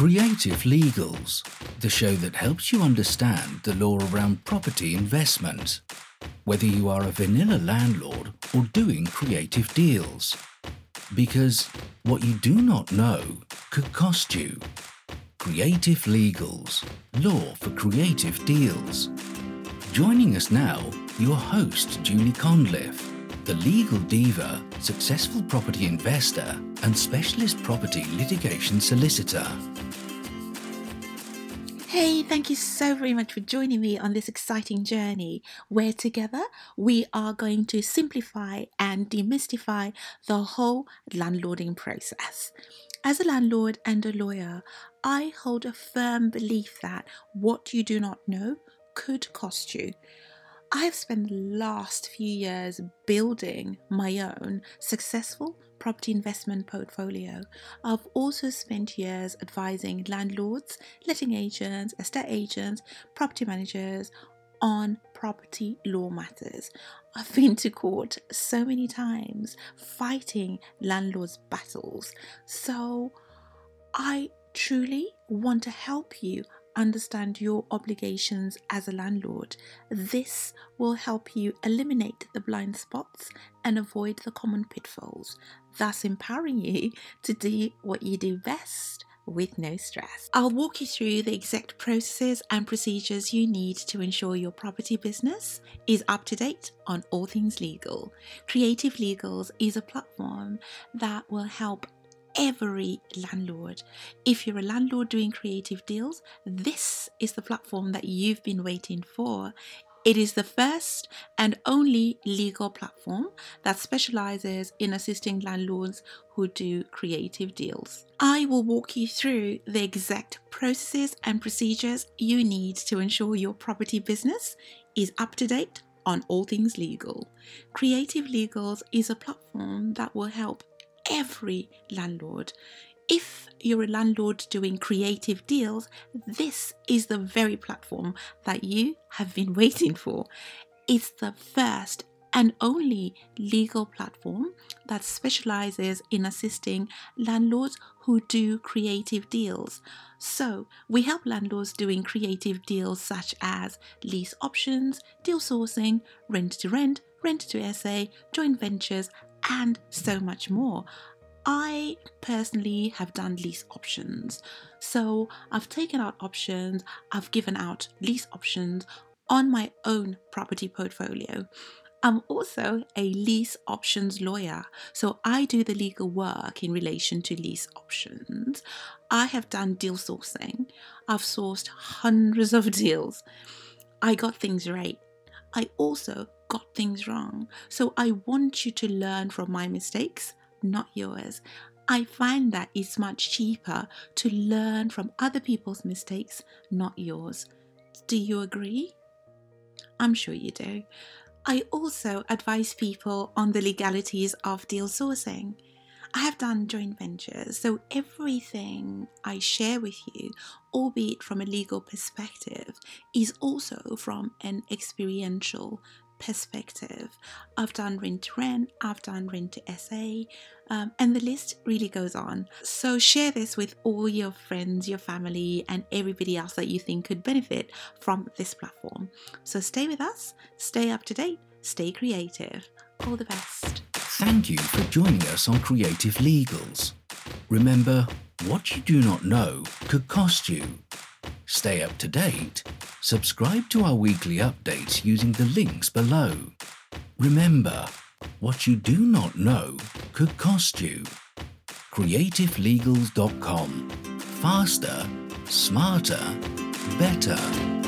Creative Legals, the show that helps you understand the law around property investment, whether you are a vanilla landlord or doing creative deals. Because what you do not know could cost you. Creative Legals, law for creative deals. Joining us now, your host, Julie Conliffe, the legal diva, successful property investor, and specialist property litigation solicitor. Hey, thank you so very much for joining me on this exciting journey where together we are going to simplify and demystify the whole landlording process. As a landlord and a lawyer, I hold a firm belief that what you do not know could cost you. I have spent the last few years building my own successful property investment portfolio. I've also spent years advising landlords, letting agents, estate agents, property managers on property law matters. I've been to court so many times fighting landlords' battles. So I truly want to help you understand your obligations as a landlord. This will help you eliminate the blind spots and avoid the common pitfalls, thus empowering you to do what you do best with no stress. I'll walk you through the exact processes and procedures you need to ensure your property business is up to date on all things legal. Creative Legals is a platform that will help every landlord. If you're a landlord doing creative deals, this is the platform that you've been waiting for. It is the first and only legal platform that specializes in assisting landlords who do creative deals. I will walk you through the exact processes and procedures you need to ensure your property business is up to date on all things legal. Creative Legals is a platform that will help every landlord. If you're a landlord doing creative deals, this is the very platform that you have been waiting for. It's the first and only legal platform that specializes in assisting landlords who do creative deals. So, we help landlords doing creative deals such as lease options, deal sourcing, rent to rent, rent to SA, joint ventures, and so much more. I personally have done lease options. So I've taken out options, I've given out lease options on my own property portfolio. I'm also a lease options lawyer, so I do the legal work in relation to lease options. I have done deal sourcing, I've sourced hundreds of deals. I got things right. I also got things wrong. So I want you to learn from my mistakes, not yours. I find that it's much cheaper to learn from other people's mistakes, not yours. Do you agree? I'm sure you do. I also advise people on the legalities of deal sourcing. I have done joint ventures, so everything I share with you, albeit from a legal perspective, is also from an experiential perspective. I've done rent to rent, I've done rent to SA, um, and the list really goes on. So share this with all your friends, your family, and everybody else that you think could benefit from this platform. So stay with us, stay up to date, stay creative. All the best. Thank you for joining us on Creative Legals. Remember, what you do not know could cost you. Stay up to date. Subscribe to our weekly updates using the links below. Remember, what you do not know could cost you. CreativeLegals.com. Faster, smarter, better.